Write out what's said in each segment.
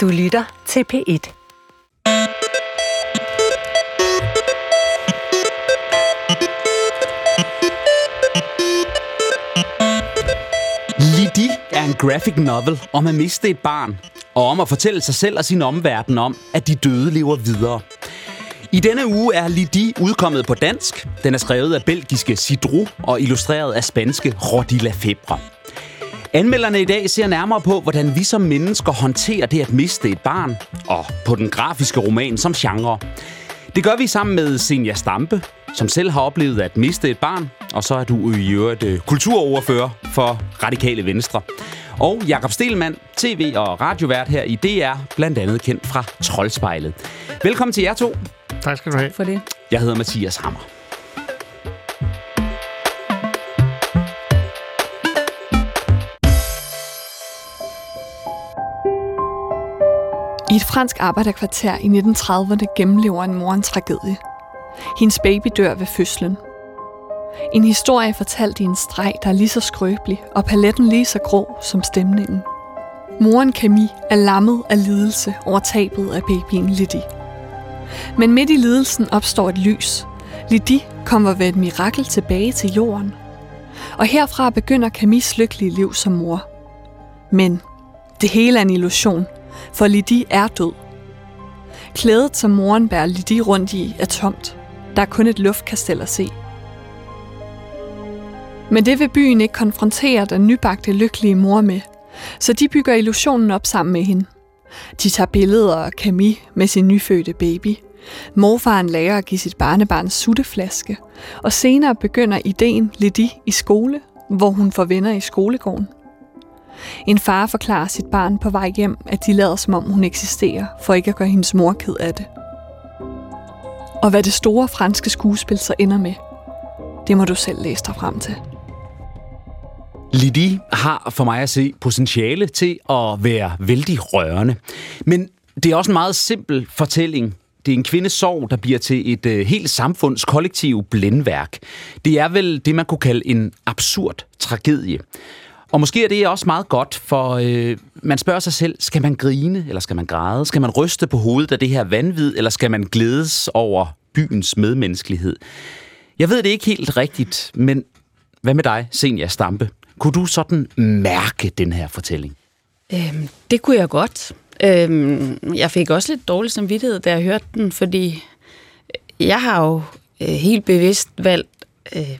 Du lytter til P1. Lidi er en graphic novel om at miste et barn, og om at fortælle sig selv og sin omverden om, at de døde lever videre. I denne uge er Lidi udkommet på dansk. Den er skrevet af belgiske Sidru og illustreret af spanske Rodilla Febre. Anmelderne i dag ser nærmere på, hvordan vi som mennesker håndterer det at miste et barn, og på den grafiske roman som genre. Det gør vi sammen med Senja Stampe, som selv har oplevet at miste et barn, og så er du i øvrigt øh, kulturoverfører for Radikale Venstre. Og Jakob Stelmann, tv- og radiovært her i DR, blandt andet kendt fra Troldspejlet. Velkommen til jer to. Tak skal du have. For det. Jeg hedder Mathias Hammer. I et fransk arbejderkvarter i 1930'erne gennemlever en mor en tragedie. Hendes baby dør ved fødslen. En historie fortalt i en streg, der er lige så skrøbelig, og paletten lige så grå som stemningen. Moren Camille er lammet af lidelse over tabet af babyen Lydie. Men midt i lidelsen opstår et lys. Lydie kommer ved et mirakel tilbage til jorden. Og herfra begynder Camilles lykkelige liv som mor. Men det hele er en illusion, for Lidi er død. Klædet, som moren bærer Lidi rundt i, er tomt. Der er kun et luftkastel at se. Men det vil byen ikke konfrontere den nybagte lykkelige mor med, så de bygger illusionen op sammen med hende. De tager billeder af Camille med sin nyfødte baby. Morfaren lærer at give sit barnebarn sutteflaske, og senere begynder ideen Lidi i skole, hvor hun får venner i skolegården. En far forklarer sit barn på vej hjem, at de lader som om hun eksisterer, for ikke at gøre hendes mor ked af det. Og hvad det store franske skuespil så ender med, det må du selv læse dig frem til. Lidi har for mig at se potentiale til at være vældig rørende. Men det er også en meget simpel fortælling. Det er en kvindes sorg, der bliver til et øh, helt samfunds kollektiv blændværk. Det er vel det, man kunne kalde en absurd tragedie. Og måske er det også meget godt, for øh, man spørger sig selv, skal man grine, eller skal man græde? Skal man ryste på hovedet af det her vanvid, eller skal man glædes over byens medmenneskelighed? Jeg ved det ikke helt rigtigt, men hvad med dig, Senja Stampe? Kunne du sådan mærke den her fortælling? Øhm, det kunne jeg godt. Øhm, jeg fik også lidt dårlig samvittighed, da jeg hørte den, fordi jeg har jo øh, helt bevidst valgt øh,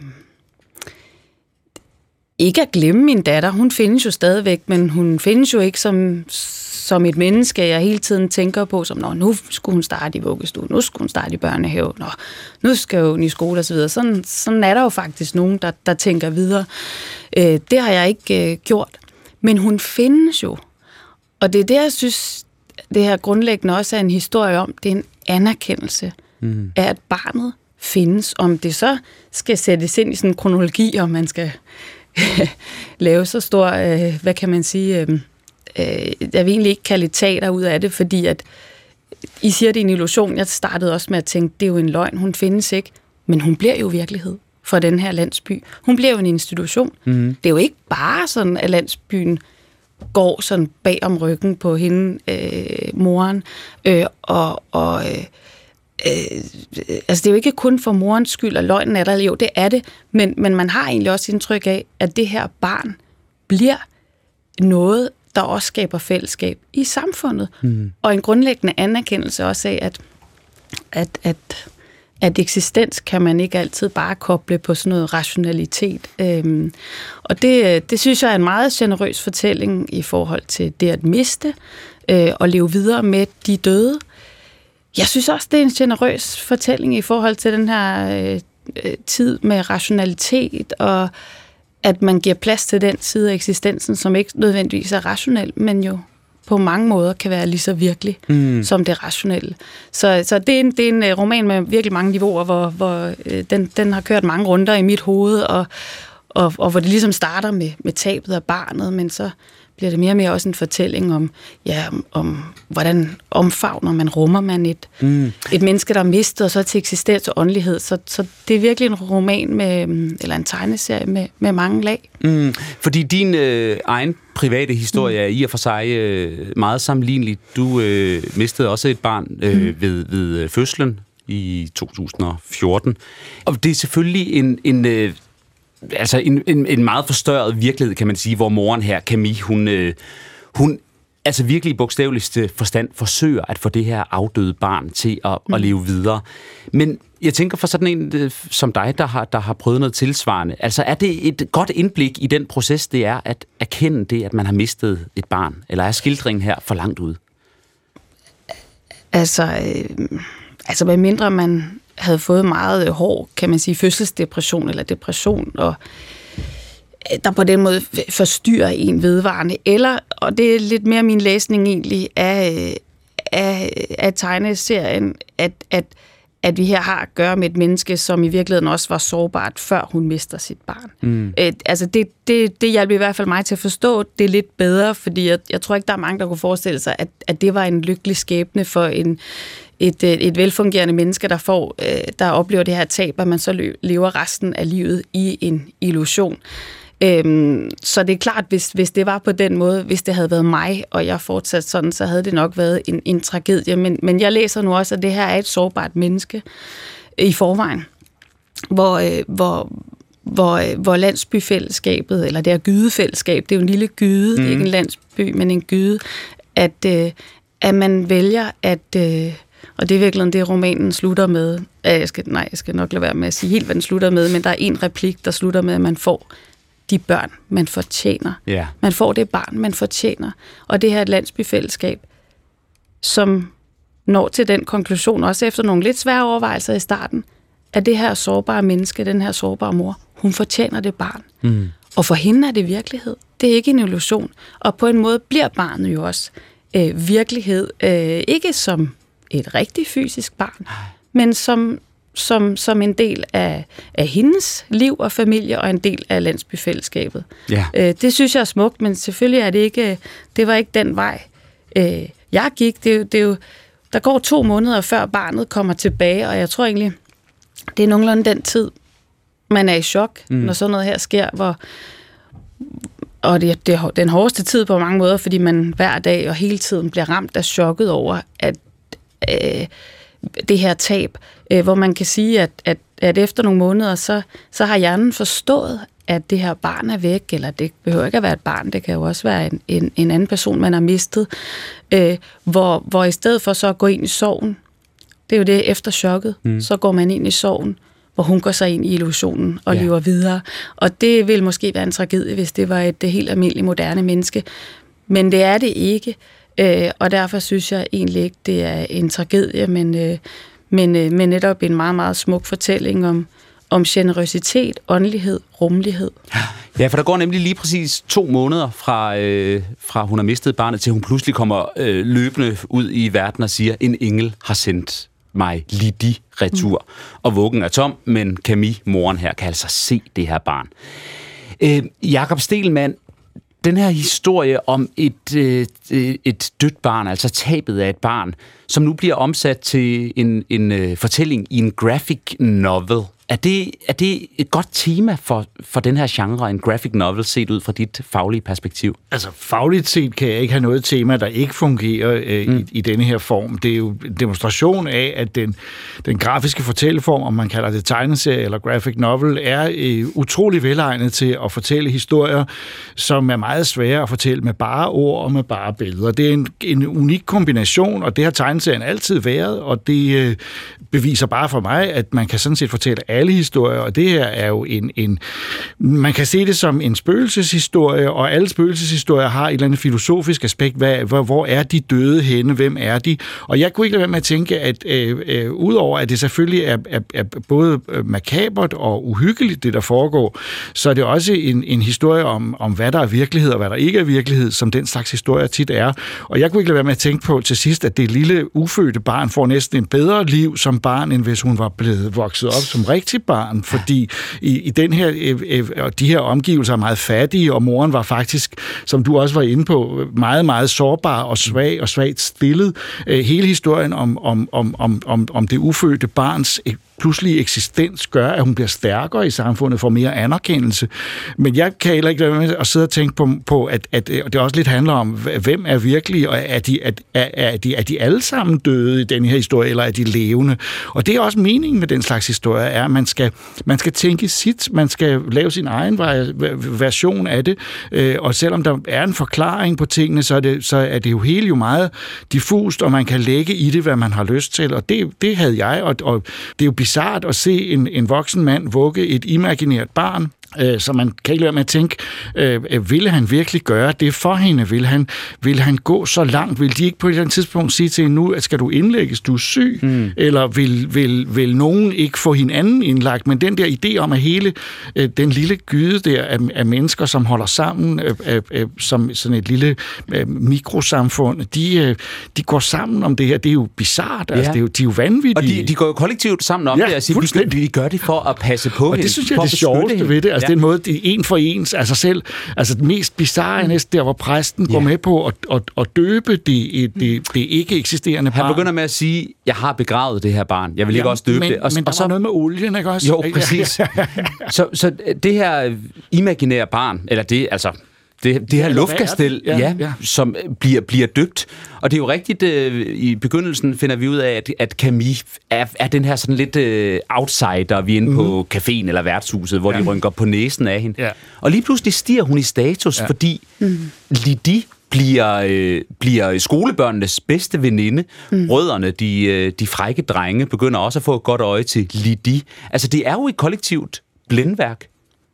ikke at glemme min datter. Hun findes jo stadigvæk, men hun findes jo ikke som, som et menneske, jeg hele tiden tænker på, som, Nå, nu skulle hun starte i vuggestue, nu skulle hun starte i børnehave, Nå, nu skal hun i skole osv. Sådan, sådan er der jo faktisk nogen, der, der tænker videre. Øh, det har jeg ikke øh, gjort. Men hun findes jo. Og det er det, jeg synes, det her grundlæggende også er en historie om. Det er en anerkendelse mm. af, at barnet findes. Om det så skal sættes ind i sådan en kronologi, om man skal lave så stor, øh, hvad kan man sige, øh, øh, jeg vil egentlig ikke kalde et teater ud af det, fordi at I siger, det er en illusion. Jeg startede også med at tænke, det er jo en løgn, hun findes ikke, men hun bliver jo virkelighed for den her landsby. Hun bliver jo en institution. Mm. Det er jo ikke bare sådan, at landsbyen går sådan bag om ryggen på hende, øh, moren, øh, og, og øh, øh, altså det er jo ikke kun for morens skyld, at løgnen er der, jo det er det, men, men man har egentlig også indtryk af, at det her barn bliver noget, der også skaber fællesskab i samfundet, mm. og en grundlæggende anerkendelse også af, at, at, at at eksistens kan man ikke altid bare koble på sådan noget rationalitet. Øhm, og det, det synes jeg er en meget generøs fortælling i forhold til det at miste øh, og leve videre med de døde. Jeg synes også, det er en generøs fortælling i forhold til den her øh, øh tid med rationalitet og at man giver plads til den side af eksistensen, som ikke nødvendigvis er rationel, men jo på mange måder kan være lige så virkelig mm. som det rationelle. Så, så det, er en, det er en øh, roman med virkelig mange niveauer, hvor, hvor øh, den, den har kørt mange runder i mit hoved, og, og, og hvor det ligesom starter med, med tabet af barnet, men så bliver det mere og mere også en fortælling om, ja, om, om hvordan omfavner man, rummer man et, mm. et menneske, der er mistet, og så til eksistens og åndelighed. Så, så det er virkelig en roman, med, eller en tegneserie med, med mange lag. Mm. Fordi din øh, egen private historie mm. er i og for sig øh, meget sammenlignelig. Du øh, mistede også et barn øh, mm. ved, ved øh, fødslen i 2014. Og det er selvfølgelig en, en øh, altså en, en, en meget forstørret virkelighed, kan man sige, hvor moren her, Camille, hun, øh, hun altså virkelig i bogstaveligste forstand forsøger at få det her afdøde barn til at, mm. at leve videre. Men jeg tænker for sådan en øh, som dig, der har, der har prøvet noget tilsvarende, altså er det et godt indblik i den proces, det er at erkende det, at man har mistet et barn? Eller er skildringen her for langt ud? Altså, øh, altså med mindre man havde fået meget hård, kan man sige, fødselsdepression eller depression, og øh, der på den måde forstyrrer en vedvarende. Eller, og det er lidt mere min læsning egentlig af, af, af tegneserien, at, at, at vi her har at gøre med et menneske, som i virkeligheden også var sårbart, før hun mister sit barn. Mm. Øh, altså det, det, det hjælper i hvert fald mig til at forstå det lidt bedre, fordi jeg, jeg tror ikke, der er mange, der kunne forestille sig, at, at det var en lykkelig skæbne for en, et, øh, et velfungerende menneske, der får, øh, der oplever det her tab, at man så lever resten af livet i en illusion. Øhm, så det er klart, hvis, hvis det var på den måde, hvis det havde været mig, og jeg fortsat sådan, så havde det nok været en, en tragedie. Men, men jeg læser nu også, at det her er et sårbart menneske i forvejen, hvor, øh, hvor, hvor, hvor landsbyfællesskabet, eller det her gydefællesskab, det er jo en lille gyde, mm. ikke en landsby, men en gyde, at, øh, at man vælger at... Øh, og det er virkelig det, romanen slutter med. Jeg skal, nej, jeg skal nok lade være med at sige helt, hvad den slutter med, men der er en replik, der slutter med, at man får de børn, man fortjener. Yeah. Man får det barn, man fortjener. Og det her er et landsbyfællesskab, som når til den konklusion, også efter nogle lidt svære overvejelser i starten, at det her sårbare menneske, den her sårbare mor, hun fortjener det barn. Mm. Og for hende er det virkelighed. Det er ikke en illusion. Og på en måde bliver barnet jo også øh, virkelighed. Øh, ikke som et rigtig fysisk barn, men som, som, som en del af, af hendes liv og familie og en del af landsbyfællesskabet. Ja. Øh, det synes jeg er smukt, men selvfølgelig er det ikke, det var ikke den vej, øh, jeg gik. Det, det er jo, der går to måneder før barnet kommer tilbage, og jeg tror egentlig, det er nogenlunde den tid, man er i chok, mm. når sådan noget her sker, hvor og det, det er den hårdeste tid på mange måder, fordi man hver dag og hele tiden bliver ramt af chokket over, at øh, det her tab, øh, hvor man kan sige, at, at, at efter nogle måneder, så, så har hjernen forstået, at det her barn er væk, eller det behøver ikke at være et barn, det kan jo også være en, en, en anden person, man har mistet, øh, hvor, hvor i stedet for så at gå ind i sorgen, det er jo det efter chokket, mm. så går man ind i sorgen, hvor hun går sig ind i illusionen og ja. lever videre. Og det vil måske være en tragedie, hvis det var et helt almindeligt moderne menneske. Men det er det ikke. Øh, og derfor synes jeg egentlig ikke, det er en tragedie, men, øh, men, øh, men netop en meget, meget smuk fortælling om, om generøsitet, åndelighed, rummelighed. Ja, for der går nemlig lige præcis to måneder fra, øh, fra hun har mistet barnet, til hun pludselig kommer øh, løbende ud i verden og siger, en engel har sendt mig Lidi retur. Mm. Og vuggen er tom, men Camille, moren her, kan altså se det her barn. Øh, Jakob Stelmann, den her historie om et, øh, et dødt barn, altså tabet af et barn, som nu bliver omsat til en, en øh, fortælling i en graphic novel. Er det, er det et godt tema for, for den her genre, en graphic novel, set ud fra dit faglige perspektiv? Altså fagligt set kan jeg ikke have noget tema, der ikke fungerer øh, mm. i, i denne her form. Det er jo en demonstration af, at den, den grafiske fortælleform, om man kalder det tegneserie eller graphic novel, er øh, utrolig velegnet til at fortælle historier, som er meget svære at fortælle med bare ord og med bare billeder. Det er en, en unik kombination, og det har tegneserien altid været, og det øh, beviser bare for mig, at man kan sådan set fortælle alle historier, og det her er jo en, en... Man kan se det som en spøgelseshistorie, og alle spøgelseshistorier har et eller andet filosofisk aspekt. Hvad, hvor, hvor er de døde henne? Hvem er de? Og jeg kunne ikke lade være med at tænke, at øh, øh, udover at det selvfølgelig er, er, er både øh, makabert og uhyggeligt, det der foregår, så er det også en, en historie om, om, hvad der er virkelighed og hvad der ikke er virkelighed, som den slags historier tit er. Og jeg kunne ikke lade være med at tænke på til sidst, at det lille ufødte barn får næsten en bedre liv som barn, end hvis hun var blevet vokset op som rigtig rigtigt barn, fordi i, i den her, øh, øh, de her omgivelser er meget fattige, og moren var faktisk, som du også var inde på, meget, meget sårbar og svag og svagt stillet. Øh, hele historien om, om, om, om, om, om det ufødte barns øh, pludselige eksistens gør, at hun bliver stærkere i samfundet, får mere anerkendelse. Men jeg kan heller ikke lade med at sidde og tænke på, på at, at øh, det også lidt handler om, hvem er virkelig, og er de, er, er, de, er de alle sammen døde i den her historie, eller er de levende? Og det er også meningen med den slags historie, er, at man skal, man skal tænke sit, man skal lave sin egen version af det, øh, og selvom der er en forklaring på tingene, så er det, så er det jo hele jo meget diffust, og man kan lægge i det, hvad man har lyst til, og det, det havde jeg, og, og det er jo bizart at se en, en voksen mand vugge et imaginært barn, Øh, så man kan ikke lade med at tænke, øh, øh, ville han virkelig gøre det for hende? Vil han, vil han gå så langt? Vil de ikke på et eller andet tidspunkt sige til hende nu, at skal du indlægges, du er syg? Mm. Eller vil, vil, vil nogen ikke få hinanden indlagt? Men den der idé om, at hele øh, den lille gyde der af, af mennesker, som holder sammen øh, øh, øh, som sådan et lille øh, mikrosamfund, de, øh, de går sammen om det her. Det er jo bizart. Ja. Altså, det er jo, de er jo vanvittige. Og de, de går jo kollektivt sammen om ja, det. Altså, vi, vi gør det for at passe på og hende. det synes jeg er det sjoveste ved det. Altså ja. den måde, det er en for ens af sig selv. Altså det mest bizarre er næsten der, hvor præsten ja. går med på at, at, at døbe det, det, det ikke eksisterende barn. Han begynder med at sige, jeg har begravet det her barn. Jeg vil ikke ja, også døbe men, det. Og, men der og så, var noget med olien, ikke også? Jo, præcis. så, så det her imaginære barn, eller det, altså det, det her ja, luftkastel, ja, ja, ja. som bliver, bliver døbt. Og det er jo rigtigt, øh, i begyndelsen finder vi ud af, at, at Camille er, er den her sådan lidt øh, outsider, vi er inde mm-hmm. på mhm. caféen eller værtshuset, hvor ja. de rynker på næsen af hende. Ja. Og lige pludselig stiger hun i status, ja. fordi mm. Lidi bliver, øh, bliver skolebørnenes bedste veninde. Mm. Rødderne, de, øh, de frække drenge, begynder også at få et godt øje til Lidi. Altså, det er jo et kollektivt blindværk.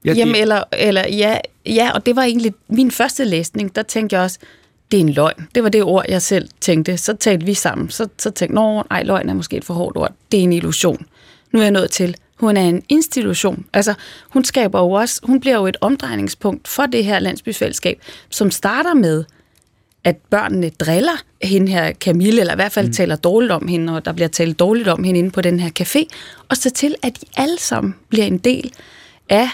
Ja, Jamen, det... eller, eller ja, ja, og det var egentlig min første læsning, der tænkte jeg også, det er en løgn. Det var det ord, jeg selv tænkte. Så talte vi sammen. Så, så tænkte jeg, nej, løgn er måske et for hårdt ord. Det er en illusion. Nu er jeg nået til, hun er en institution. Altså, hun skaber jo også, hun bliver jo et omdrejningspunkt for det her landsbyfællesskab, som starter med, at børnene driller hende her Camille, eller i hvert fald mm. taler dårligt om hende, og der bliver talt dårligt om hende inde på den her café, og så til, at de alle sammen bliver en del af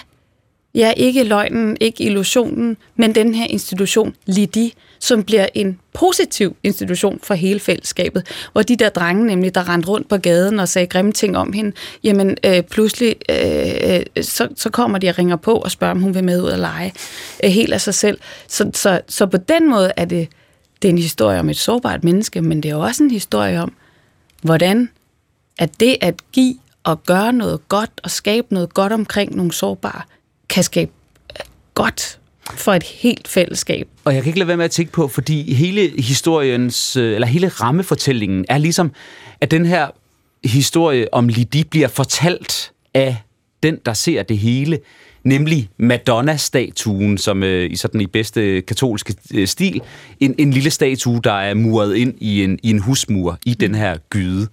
Ja, ikke løgnen, ikke illusionen, men den her institution, Lidi, som bliver en positiv institution for hele fællesskabet, hvor de der drenge nemlig, der rendte rundt på gaden og sagde grimme ting om hende, jamen øh, pludselig øh, øh, så, så kommer de og ringer på og spørger, om hun vil med ud og lege øh, helt af sig selv. Så, så, så på den måde er det, det er en historie om et sårbart menneske, men det er også en historie om, hvordan at det at give og gøre noget godt og skabe noget godt omkring nogle sårbare kan skabe godt for et helt fællesskab. Og jeg kan ikke lade være med at tænke på, fordi hele historiens, øh, eller hele rammefortællingen er ligesom, at den her historie om Lidi bliver fortalt af den, der ser det hele, nemlig Madonna-statuen, som øh, i sådan i bedste katolske øh, stil, en, en lille statue, der er muret ind i en, i en husmur i den her gyde.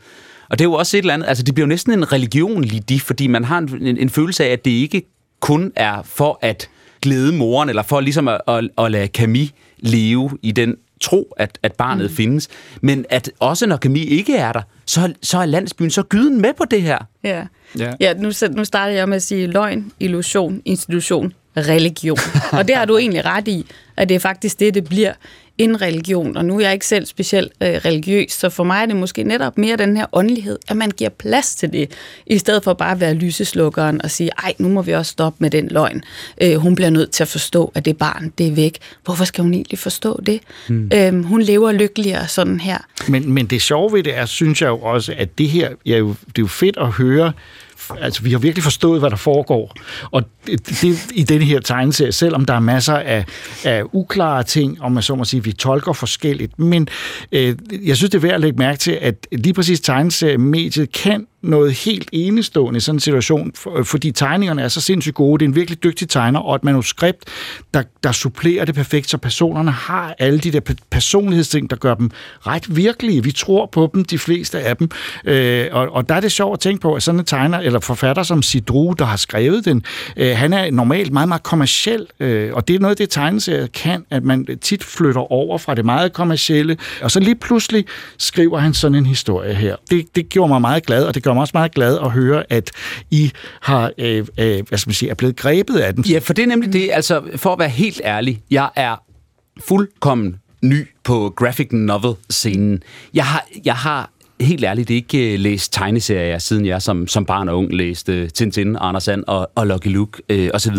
Og det er jo også et eller andet, altså det bliver jo næsten en religion, Lidi, fordi man har en, en, en følelse af, at det ikke kun er for at glæde moren, eller for ligesom at, at, at lade Camille leve i den tro, at, at barnet mm. findes, men at også når Camille ikke er der, så, så er landsbyen så gyden med på det her. Ja, ja. ja nu, nu starter jeg med at sige løgn, illusion, institution, religion. Og det har du egentlig ret i, at det er faktisk det, det bliver en religion, og nu er jeg ikke selv specielt øh, religiøs, så for mig er det måske netop mere den her åndelighed, at man giver plads til det, i stedet for bare at være lyseslukkeren og sige, ej, nu må vi også stoppe med den løgn. Øh, hun bliver nødt til at forstå, at det barn, det er væk. Hvorfor skal hun egentlig forstå det? Hmm. Øh, hun lever lykkeligere sådan her. Men, men det sjove ved det er, synes jeg jo også, at det her, ja, det er jo fedt at høre, altså, vi har virkelig forstået, hvad der foregår. Og det, det, i denne her tegneserie, selvom der er masser af, af uklare ting, om man så må sige, vi tolker forskelligt, men øh, jeg synes, det er værd at lægge mærke til, at lige præcis tegneseriemediet kan noget helt enestående i sådan en situation, øh, fordi tegningerne er så sindssygt gode. Det er en virkelig dygtig tegner, og et manuskript, der, der supplerer det perfekt, så personerne har alle de der personlighedsting, der gør dem ret virkelige. Vi tror på dem, de fleste af dem. Øh, og, og der er det sjovt at tænke på, at sådan en tegner eller forfatter som Sidru, der har skrevet den, øh, han er normalt meget, meget kommersiel, øh, og det er noget, det tegneserier kan, at man tit flytter over fra det meget kommercielle, og så lige pludselig skriver han sådan en historie her. Det, det gjorde mig meget glad, og det gør mig også meget glad at høre, at I har, øh, øh, hvad skal man sige, er blevet grebet af den. Ja, for det er nemlig det, altså for at være helt ærlig, jeg er fuldkommen ny på graphic novel-scenen. Jeg har, jeg har helt ærligt ikke øh, læst tegneserier, siden jeg som, som barn og ung læste Tintin, Anders Sand og, og Lucky Luke øh, osv.,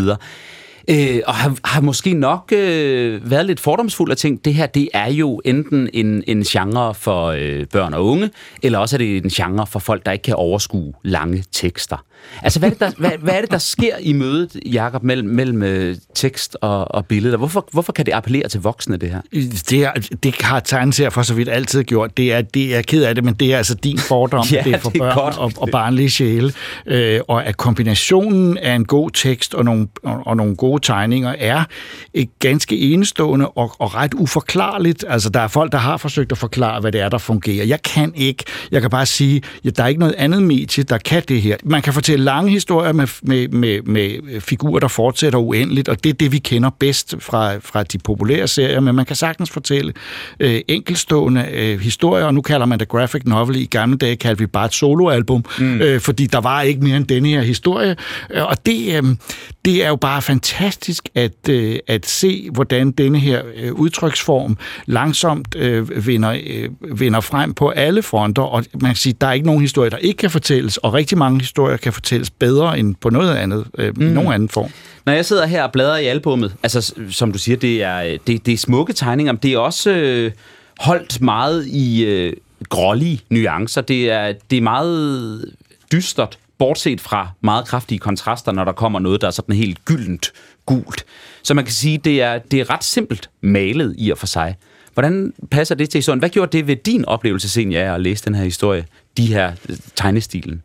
Øh, og har, har måske nok øh, været lidt fordomsfuld og tænkt, det her det er jo enten en, en genre for øh, børn og unge, eller også er det en genre for folk, der ikke kan overskue lange tekster. Altså, hvad er det, der, hvad, hvad er det, der sker i mødet, Jacob, mellem, mellem øh, tekst og, og billeder? Hvorfor, hvorfor kan det appellere til voksne, det her? Det, er, det har tegneserier for så vidt altid gjort. Det er, det er ked af det, men det er altså din fordom. ja, det er for det er børn godt. og, og barnlige sjæle. Øh, og at kombinationen af en god tekst og nogle, og, og nogle gode tegninger er et ganske enestående og, og ret uforklarligt. Altså, der er folk, der har forsøgt at forklare, hvad det er, der fungerer. Jeg kan ikke. Jeg kan bare sige, at der er ikke noget andet medie, der kan det her. Man kan fortælle lange historier med, med, med, med figurer, der fortsætter uendeligt, og det er det, vi kender bedst fra, fra de populære serier, men man kan sagtens fortælle øh, enkelstående øh, historier, og nu kalder man det graphic novel. I gamle dage kaldte vi bare et soloalbum, mm. øh, fordi der var ikke mere end denne her historie, og det, øh, det er jo bare fantastisk at, øh, at se, hvordan denne her øh, udtryksform langsomt øh, vinder, øh, vinder frem på alle fronter, og man kan sige, der er ikke nogen historie, der ikke kan fortælles, og rigtig mange historier kan fortælles bedre end på noget andet, øh, mm. nogen anden form. Når jeg sidder her og bladrer i albummet, altså som du siger, det er, det, det er smukke tegninger, men det er også øh, holdt meget i øh, grålige nuancer. Det er, det er meget dystert, bortset fra meget kraftige kontraster, når der kommer noget, der er sådan helt gyldent gult. Så man kan sige, det er, det er ret simpelt malet i og for sig. Hvordan passer det til historien? Hvad gjorde det ved din oplevelse, Senja, at læse den her historie, de her øh, tegnestilen?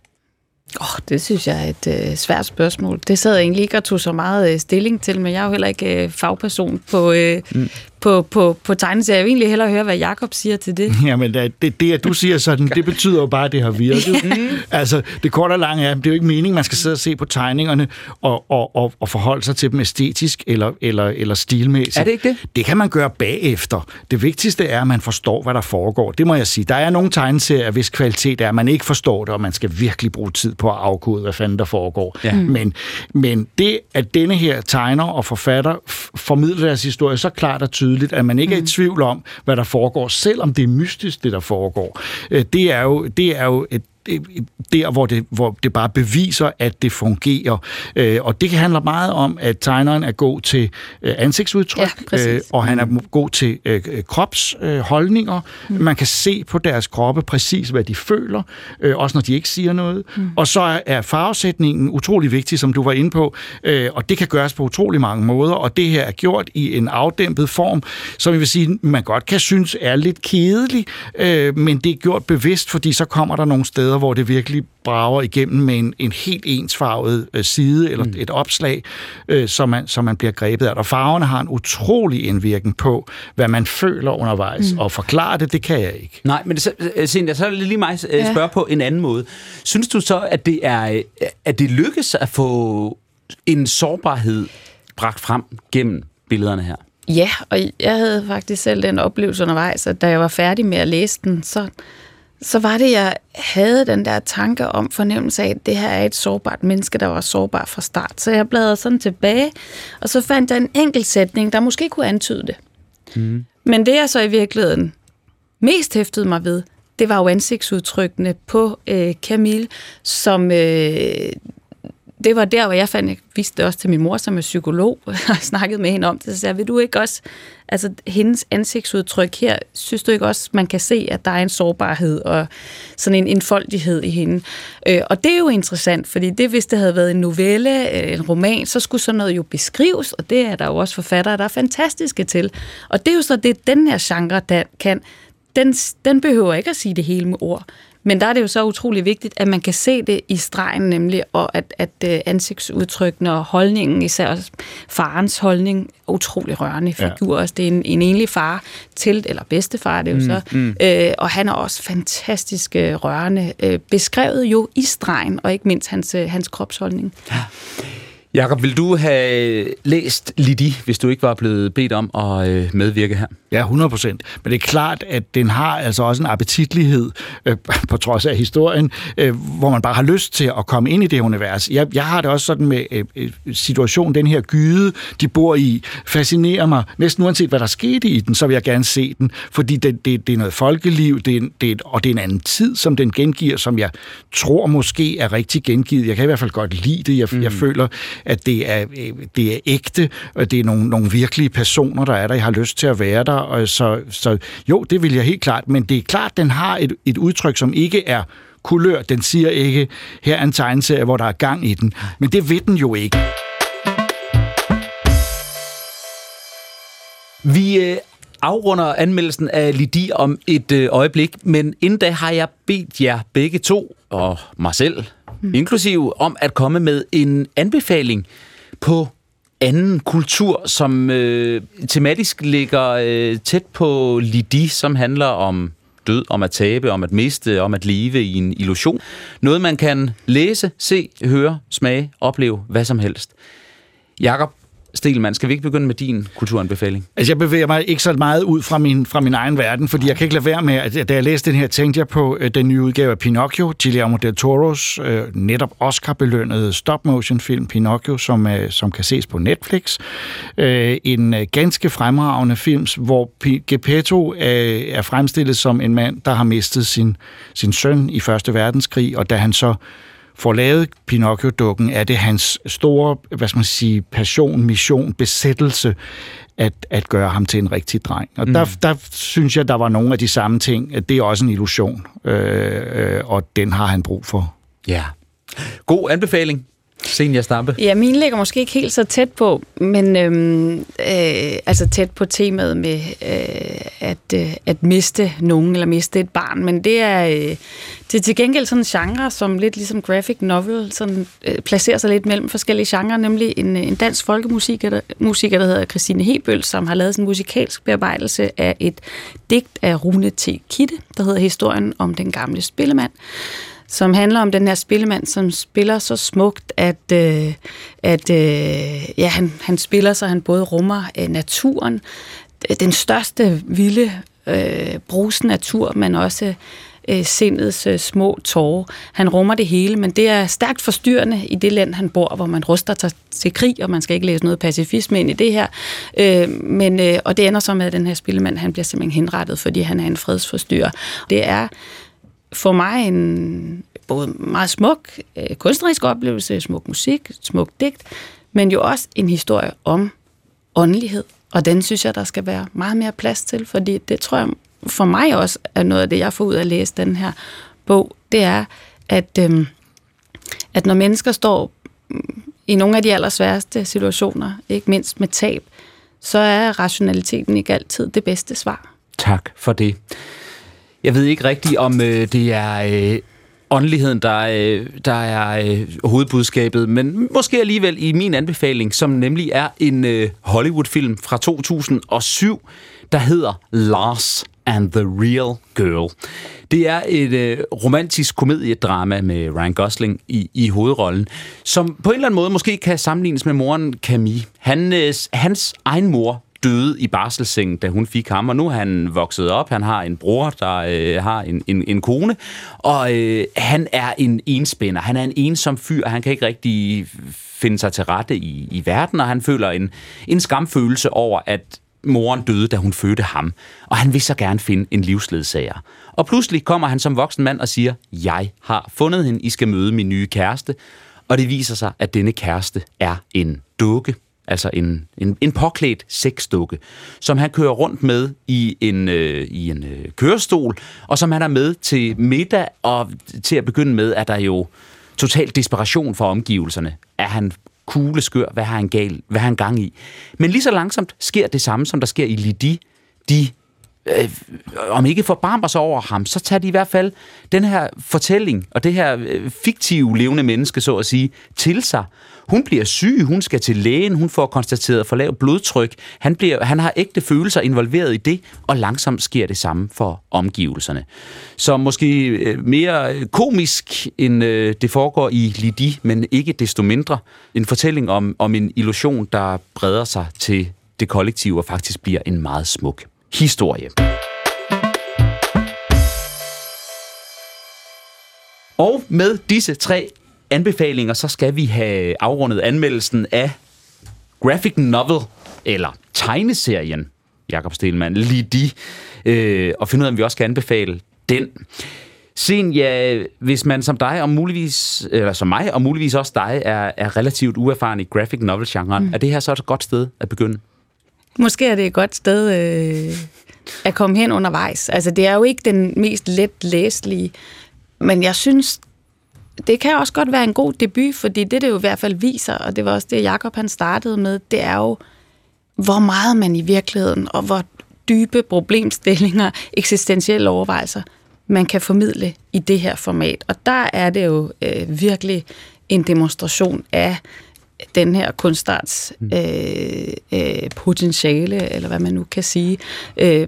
Oh, det synes jeg er et øh, svært spørgsmål. Det sad jeg egentlig ikke og tog så meget øh, stilling til, men jeg er jo heller ikke øh, fagperson på, øh, mm på, på, på tegneserier. Jeg vil egentlig hellere høre, hvad Jakob siger til det. Jamen, det, det, det at du siger sådan, det betyder jo bare, at det har virket. altså, det korte og lange er, det er jo ikke meningen, man skal sidde og se på tegningerne og, og, og, og forholde sig til dem æstetisk eller, eller, eller stilmæssigt. Er det ikke det? Det kan man gøre bagefter. Det vigtigste er, at man forstår, hvad der foregår. Det må jeg sige. Der er nogle tegneserier, hvis kvalitet er, at man ikke forstår det, og man skal virkelig bruge tid på at afkode, hvad fanden der foregår. Ja. Men, men det, at denne her tegner og forfatter formidler deres historie så klart og tydeligt, at man ikke er i tvivl om, hvad der foregår, selvom det er mystisk, det der foregår, øh, det er jo, det er jo et der, hvor det, hvor det bare beviser, at det fungerer. Øh, og det handler meget om, at tegneren er god til øh, ansigtsudtryk, Ja, præcis. og han er god til øh, kropsholdninger. Øh, holdninger. mm. Man kan se på deres kroppe præcis, hvad de føler, øh, også når de ikke siger noget. Mm. Og så er- er farvesætningen utrolig vigtig, som du var inde på, øh, og det kan gøres på utrolig mange måder, og det her er gjort i en afdæmpet form, som jeg vil sige, man godt kan synes er lidt kedelig, øh, men det er gjort bevidst, fordi så kommer der nogle steder, hvor det virkelig brager igennem med en, en helt ensfarvet øh, side eller mm. et opslag, øh, som, man, som man bliver grebet af. Og farverne har en utrolig indvirkning på, hvad man føler undervejs, mm. og forklare det, det kan jeg ikke. Nej, men det, så, øh, Cynthia, så er det lige mig øh, Ja. spørge på en anden måde. Synes du så, at det er øh, at det lykkes at få en sårbarhed bragt frem gennem billederne her? Ja, og jeg havde faktisk selv den oplevelse undervejs, at da jeg var færdig med at læse den, så, så var det, jeg havde den der tanke om fornemmelse af, at det her er et sårbart menneske, der var sårbar fra start. Så jeg bladrede sådan tilbage, og så fandt jeg en enkelt sætning, der måske kunne antyde det. Mm. Men det jeg så i virkeligheden mest hæftede mig ved, det var jo ansigtsudtrykkene på øh, Camille, som... Øh, det var der, hvor jeg fandt, jeg viste det også til min mor, som er psykolog, og snakkede med hende om det, så sagde jeg, vil du ikke også, altså hendes ansigtsudtryk her, synes du ikke også, man kan se, at der er en sårbarhed og sådan en enfoldighed i hende. Øh, og det er jo interessant, fordi det, hvis det havde været en novelle, øh, en roman, så skulle sådan noget jo beskrives, og det er der jo også forfattere, der er fantastiske til. Og det er jo så det, den her genre der kan. Den, den behøver ikke at sige det hele med ord. Men der er det jo så utrolig vigtigt, at man kan se det i stregen nemlig, og at, at øh, ansigtsudtrykkene og holdningen, især også farens holdning, er utrolig rørende figur. Ja. Det er en, en enlig far til, eller bedstefar er det jo så, mm. Øh, og han er også fantastisk øh, rørende, øh, beskrevet jo i stregen, og ikke mindst hans, øh, hans kropsholdning. Jakob, vil du have læst Lidi, hvis du ikke var blevet bedt om at øh, medvirke her? Ja, 100 procent. Men det er klart, at den har altså også en appetitlighed, øh, på trods af historien, øh, hvor man bare har lyst til at komme ind i det univers. Jeg, jeg har det også sådan med øh, øh situationen, den her gyde, de bor i, fascinerer mig. Næsten uanset, hvad der skete i den, så vil jeg gerne se den, fordi det, det, det er noget folkeliv, det det og det er en anden tid, som den gengiver, som jeg tror måske er rigtig gengivet. Jeg kan i hvert fald godt lide det. Jeg, mm. jeg føler, at det er, øh, det er ægte, og det er nogle, nogle virkelige personer, der er der. Jeg har lyst til at være der, og så, så jo, det vil jeg helt klart, men det er klart, den har et, et udtryk, som ikke er kulør. Den siger ikke, her er en tegneserie, hvor der er gang i den. Men det ved den jo ikke. Vi øh, afrunder anmeldelsen af Lidi om et øh, øjeblik, men inden da har jeg bedt jer begge to, og mig selv mm. inklusive, om at komme med en anbefaling på anden kultur, som øh, tematisk ligger øh, tæt på Lidi, som handler om død, om at tabe, om at miste, om at leve i en illusion. Noget, man kan læse, se, høre, smage, opleve, hvad som helst. Jakob, Stelman, skal vi ikke begynde med din kulturanbefaling? Altså, jeg bevæger mig ikke så meget ud fra min, fra min egen verden, fordi jeg kan ikke lade være med, at da jeg læste den her, tænkte jeg på øh, den nye udgave af Pinocchio, Guillermo del Toros øh, netop Oscar-belønnede stop-motion-film Pinocchio, som, øh, som kan ses på Netflix. Øh, en øh, ganske fremragende film, hvor P- Geppetto øh, er fremstillet som en mand, der har mistet sin, sin søn i Første Verdenskrig, og da han så får lavet Pinocchio-dukken, er det hans store, hvad skal man sige, passion, mission, besættelse, at, at gøre ham til en rigtig dreng. Og mm. der, der synes jeg, der var nogle af de samme ting. At det er også en illusion, øh, øh, og den har han brug for. Ja. God anbefaling. Senior Stampe? Ja, min ligger måske ikke helt så tæt på, men øhm, øh, altså tæt på temaet med øh, at, øh, at miste nogen eller miste et barn. Men det er, øh, det er til gengæld sådan en genre, som lidt ligesom graphic novel sådan, øh, placerer sig lidt mellem forskellige genrer, nemlig en, øh, en dansk folkemusiker, der, musiker, der hedder Christine Hebøl, som har lavet en musikalsk bearbejdelse af et digt af Rune T. Kitte, der hedder Historien om den gamle spillemand som handler om den her spillemand, som spiller så smukt, at, øh, at øh, ja, han, han spiller, så han både rummer øh, naturen, den største vilde øh, brusende natur, men også øh, sindets øh, små tårer. Han rummer det hele, men det er stærkt forstyrrende i det land, han bor, hvor man ruster sig til krig, og man skal ikke læse noget pacifisme ind i det her. Øh, men, øh, og det ender så med, at den her spillemand, han bliver simpelthen henrettet, fordi han er en fredsforstyrrer. Det er for mig en både meget smuk øh, kunstnerisk oplevelse, smuk musik, smuk digt, men jo også en historie om åndelighed. Og den synes jeg, der skal være meget mere plads til, fordi det tror jeg for mig også er noget af det, jeg får ud af at læse den her bog, det er, at, øh, at når mennesker står mm, i nogle af de allersværeste situationer, ikke mindst med tab, så er rationaliteten ikke altid det bedste svar. Tak for det. Jeg ved ikke rigtigt, om øh, det er øh, åndeligheden, der, øh, der er øh, hovedbudskabet, men måske alligevel i min anbefaling, som nemlig er en øh, Hollywood-film fra 2007, der hedder Lars and the Real Girl. Det er et øh, romantisk komediedrama med Ryan Gosling i, i hovedrollen, som på en eller anden måde måske kan sammenlignes med moren Camille. Han, øh, hans egen mor døde i barselssengen, da hun fik ham, og nu er han vokset op. Han har en bror, der øh, har en, en, en kone, og øh, han er en enspænder. Han er en ensom fyr, han kan ikke rigtig finde sig til rette i, i verden, og han føler en, en skamfølelse over, at moren døde, da hun fødte ham, og han vil så gerne finde en livsledsager. Og pludselig kommer han som voksen mand og siger, jeg har fundet hende, I skal møde min nye kæreste, og det viser sig, at denne kæreste er en dukke altså en, en, en påklædt sexdukke, som han kører rundt med i en, øh, i en øh, kørestol, og som han er med til middag, og til at begynde med er der jo total desperation for omgivelserne. Er han kugleskør? Hvad har han gal? Hvad har han gang i? Men lige så langsomt sker det samme, som der sker i Lidi. De øh, om ikke forbarmer sig over ham, så tager de i hvert fald den her fortælling og det her øh, fiktive levende menneske, så at sige, til sig. Hun bliver syg, hun skal til lægen, hun får konstateret for lavt blodtryk. Han, bliver, han har ægte følelser involveret i det, og langsomt sker det samme for omgivelserne. Så måske øh, mere øh, komisk, end øh, det foregår i Lidi, men ikke desto mindre en fortælling om, om en illusion, der breder sig til det kollektive og faktisk bliver en meget smuk historie. Og med disse tre anbefalinger, så skal vi have afrundet anmeldelsen af graphic novel, eller tegneserien, Jakob Stelmann, Lidi, øh, og finde ud af, om vi også skal anbefale den. Sen, ja, hvis man som dig, og muligvis, eller som mig, og muligvis også dig, er, er relativt uerfaren i graphic novel-genren, mm. er det her så et godt sted at begynde? Måske er det et godt sted øh, at komme hen undervejs. Altså, det er jo ikke den mest let læselige, men jeg synes, det kan også godt være en god debut, fordi det, det jo i hvert fald viser, og det var også det, Jakob han startede med, det er jo, hvor meget man i virkeligheden, og hvor dybe problemstillinger, eksistentielle overvejelser, man kan formidle i det her format. Og der er det jo øh, virkelig en demonstration af den her kunstarts mm. øh, øh, potentiale, eller hvad man nu kan sige. Øh,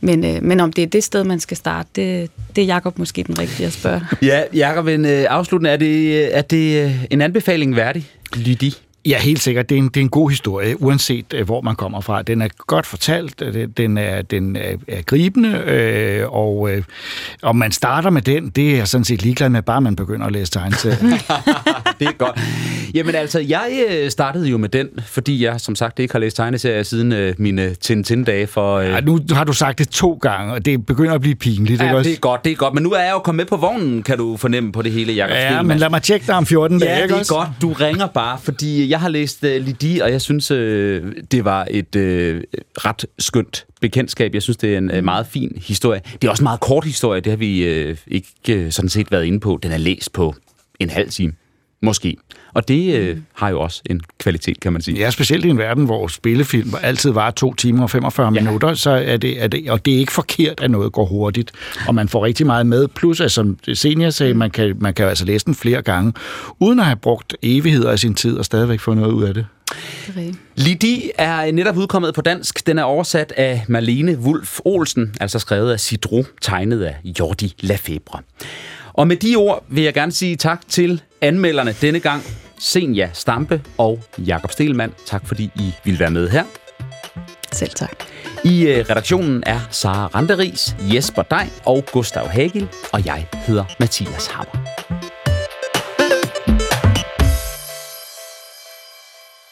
men, øh, men om det er det sted, man skal starte, det, det er Jacob måske den rigtige at spørge. Ja, Jacob, en øh, afsluttende, er det, er det øh, en anbefaling værdig, Lydi? Ja, helt sikkert. Det er en, det er en god historie, uanset øh, hvor man kommer fra. Den er godt fortalt, øh, den er, den er, er gribende, øh, og øh, om man starter med den, det er jeg sådan set ligeglad med, bare man begynder at læse tegneserier. det er godt. Jamen altså, jeg øh, startede jo med den, fordi jeg som sagt ikke har læst tegneserier siden øh, mine Tintin-dage for... Øh... Ja, nu har du sagt det to gange, og det begynder at blive pinligt. Ja, ikke det er godt, det er godt. Men nu er jeg jo kommet med på vognen, kan du fornemme på det hele, Jacob Ja, men lad mig tjekke dig om 14 Ja, dage, det ikke er også? godt. Du ringer bare, fordi jeg har læst uh, Lidi, og jeg synes, uh, det var et uh, ret skønt bekendtskab. Jeg synes, det er en uh, meget fin historie. Det er også en meget kort historie, det har vi uh, ikke uh, sådan set været inde på. Den er læst på en halv time, måske. Og det øh, har jo også en kvalitet, kan man sige. Ja, specielt i en verden, hvor spillefilm altid var to timer og 45 ja. minutter, så er det, er det, og det er ikke forkert, at noget går hurtigt, og man får rigtig meget med. Plus, at som senior sagde, man kan, man kan altså læse den flere gange, uden at have brugt evigheder af sin tid, og stadigvæk få noget ud af det. Lidi er netop udkommet på dansk. Den er oversat af Marlene Wulf Olsen, altså skrevet af Sidro, tegnet af Jordi Lafebre. Og med de ord vil jeg gerne sige tak til anmelderne denne gang. Senja Stampe og Jakob Stelmann. Tak fordi I ville være med her. Selv tak. I øh, redaktionen er Sara Randeris, Jesper Dein og Gustav Hagel, og jeg hedder Mathias Hammer.